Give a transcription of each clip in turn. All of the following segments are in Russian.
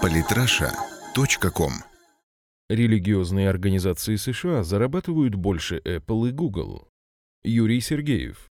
Политраша.ком Религиозные организации США зарабатывают больше Apple и Google. Юрий Сергеев.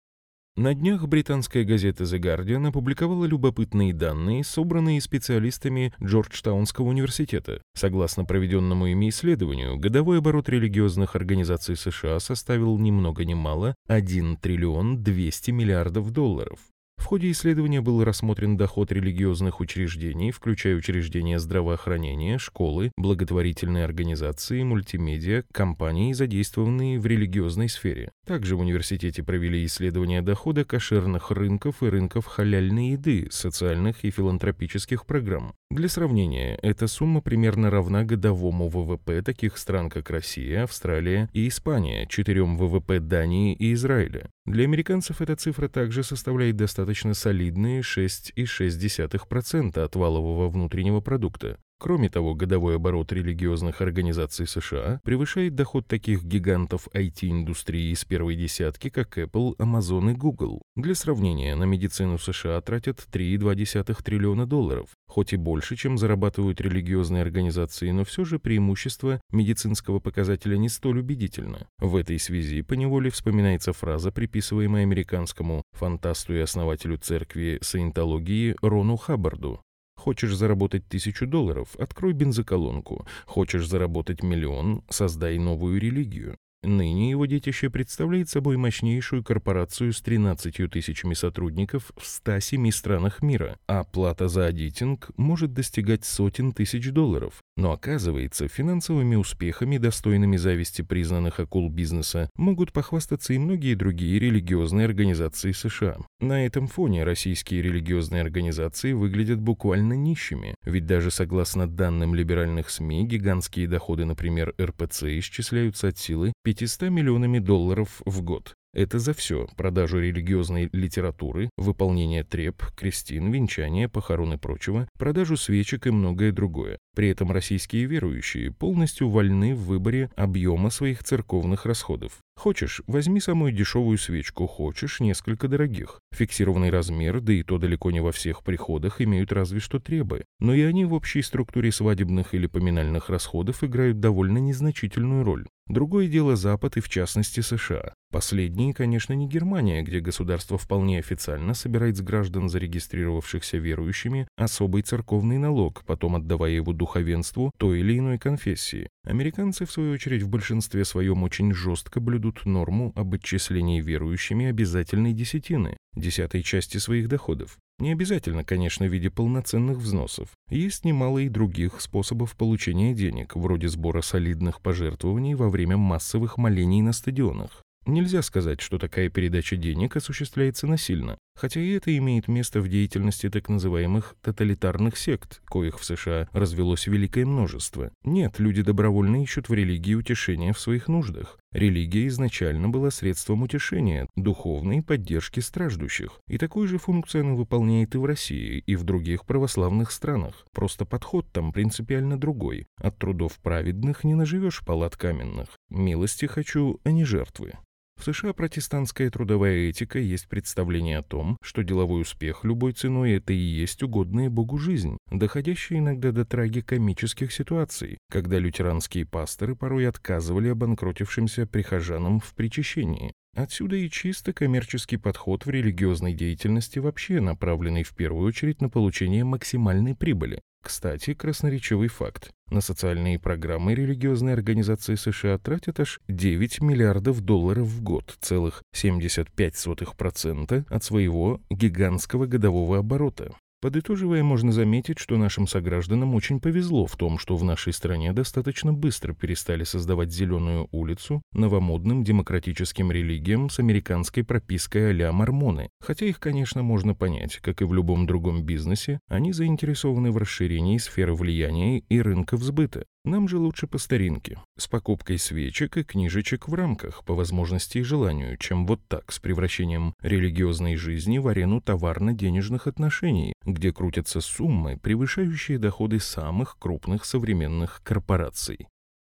На днях британская газета The Guardian опубликовала любопытные данные, собранные специалистами Джорджтаунского университета. Согласно проведенному ими исследованию, годовой оборот религиозных организаций США составил ни много ни мало 1 триллион 200 миллиардов долларов. В ходе исследования был рассмотрен доход религиозных учреждений, включая учреждения здравоохранения, школы, благотворительные организации, мультимедиа, компании, задействованные в религиозной сфере. Также в университете провели исследование дохода кошерных рынков и рынков халяльной еды, социальных и филантропических программ. Для сравнения, эта сумма примерно равна годовому ВВП таких стран, как Россия, Австралия и Испания, четырем ВВП Дании и Израиля. Для американцев эта цифра также составляет достаточно солидные 6,6% от валового внутреннего продукта. Кроме того, годовой оборот религиозных организаций США превышает доход таких гигантов IT-индустрии из первой десятки, как Apple, Amazon и Google. Для сравнения, на медицину США тратят 3,2 триллиона долларов, хоть и больше, чем зарабатывают религиозные организации, но все же преимущество медицинского показателя не столь убедительно. В этой связи поневоле вспоминается фраза, приписываемая американскому фантасту и основателю церкви саентологии Рону Хаббарду. Хочешь заработать тысячу долларов – открой бензоколонку. Хочешь заработать миллион – создай новую религию. Ныне его детище представляет собой мощнейшую корпорацию с 13 тысячами сотрудников в 107 странах мира, а плата за аудитинг может достигать сотен тысяч долларов. Но оказывается, финансовыми успехами, достойными зависти признанных акул бизнеса, могут похвастаться и многие другие религиозные организации США. На этом фоне российские религиозные организации выглядят буквально нищими, ведь даже согласно данным либеральных СМИ, гигантские доходы, например, РПЦ, исчисляются от силы 500 миллионами долларов в год. Это за все – продажу религиозной литературы, выполнение треп, крестин, венчания, похорон и прочего, продажу свечек и многое другое. При этом российские верующие полностью вольны в выборе объема своих церковных расходов. Хочешь, возьми самую дешевую свечку, хочешь, несколько дорогих. Фиксированный размер, да и то далеко не во всех приходах, имеют разве что требы. Но и они в общей структуре свадебных или поминальных расходов играют довольно незначительную роль. Другое дело Запад и в частности США. Последние, конечно, не Германия, где государство вполне официально собирает с граждан, зарегистрировавшихся верующими, особый церковный налог, потом отдавая его духовенству той или иной конфессии. Американцы, в свою очередь, в большинстве своем очень жестко блюдут норму об отчислении верующими обязательной десятины, десятой части своих доходов. Не обязательно, конечно, в виде полноценных взносов. Есть немало и других способов получения денег, вроде сбора солидных пожертвований во время массовых молений на стадионах. Нельзя сказать, что такая передача денег осуществляется насильно, хотя и это имеет место в деятельности так называемых тоталитарных сект, коих в США развелось великое множество. Нет, люди добровольно ищут в религии утешения в своих нуждах. Религия изначально была средством утешения, духовной поддержки страждущих, и такую же функцию она выполняет и в России, и в других православных странах. Просто подход там принципиально другой. От трудов праведных не наживешь палат каменных. Милости хочу, а не жертвы. В США протестантская трудовая этика есть представление о том, что деловой успех любой ценой – это и есть угодная Богу жизнь, доходящая иногда до трагикомических ситуаций, когда лютеранские пасторы порой отказывали обанкротившимся прихожанам в причащении. Отсюда и чисто коммерческий подход в религиозной деятельности вообще направленный в первую очередь на получение максимальной прибыли. Кстати, красноречивый факт. На социальные программы религиозные организации США тратят аж 9 миллиардов долларов в год, целых 75% от своего гигантского годового оборота. Подытоживая, можно заметить, что нашим согражданам очень повезло в том, что в нашей стране достаточно быстро перестали создавать зеленую улицу новомодным демократическим религиям с американской пропиской а-ля мормоны. Хотя их, конечно, можно понять, как и в любом другом бизнесе, они заинтересованы в расширении сферы влияния и рынков сбыта. Нам же лучше по старинке, с покупкой свечек и книжечек в рамках, по возможности и желанию, чем вот так, с превращением религиозной жизни в арену товарно-денежных отношений, где крутятся суммы, превышающие доходы самых крупных современных корпораций.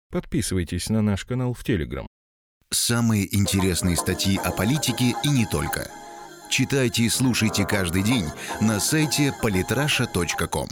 Подписывайтесь на наш канал в Телеграм. Самые интересные статьи о политике и не только. Читайте и слушайте каждый день на сайте polytrasha.com.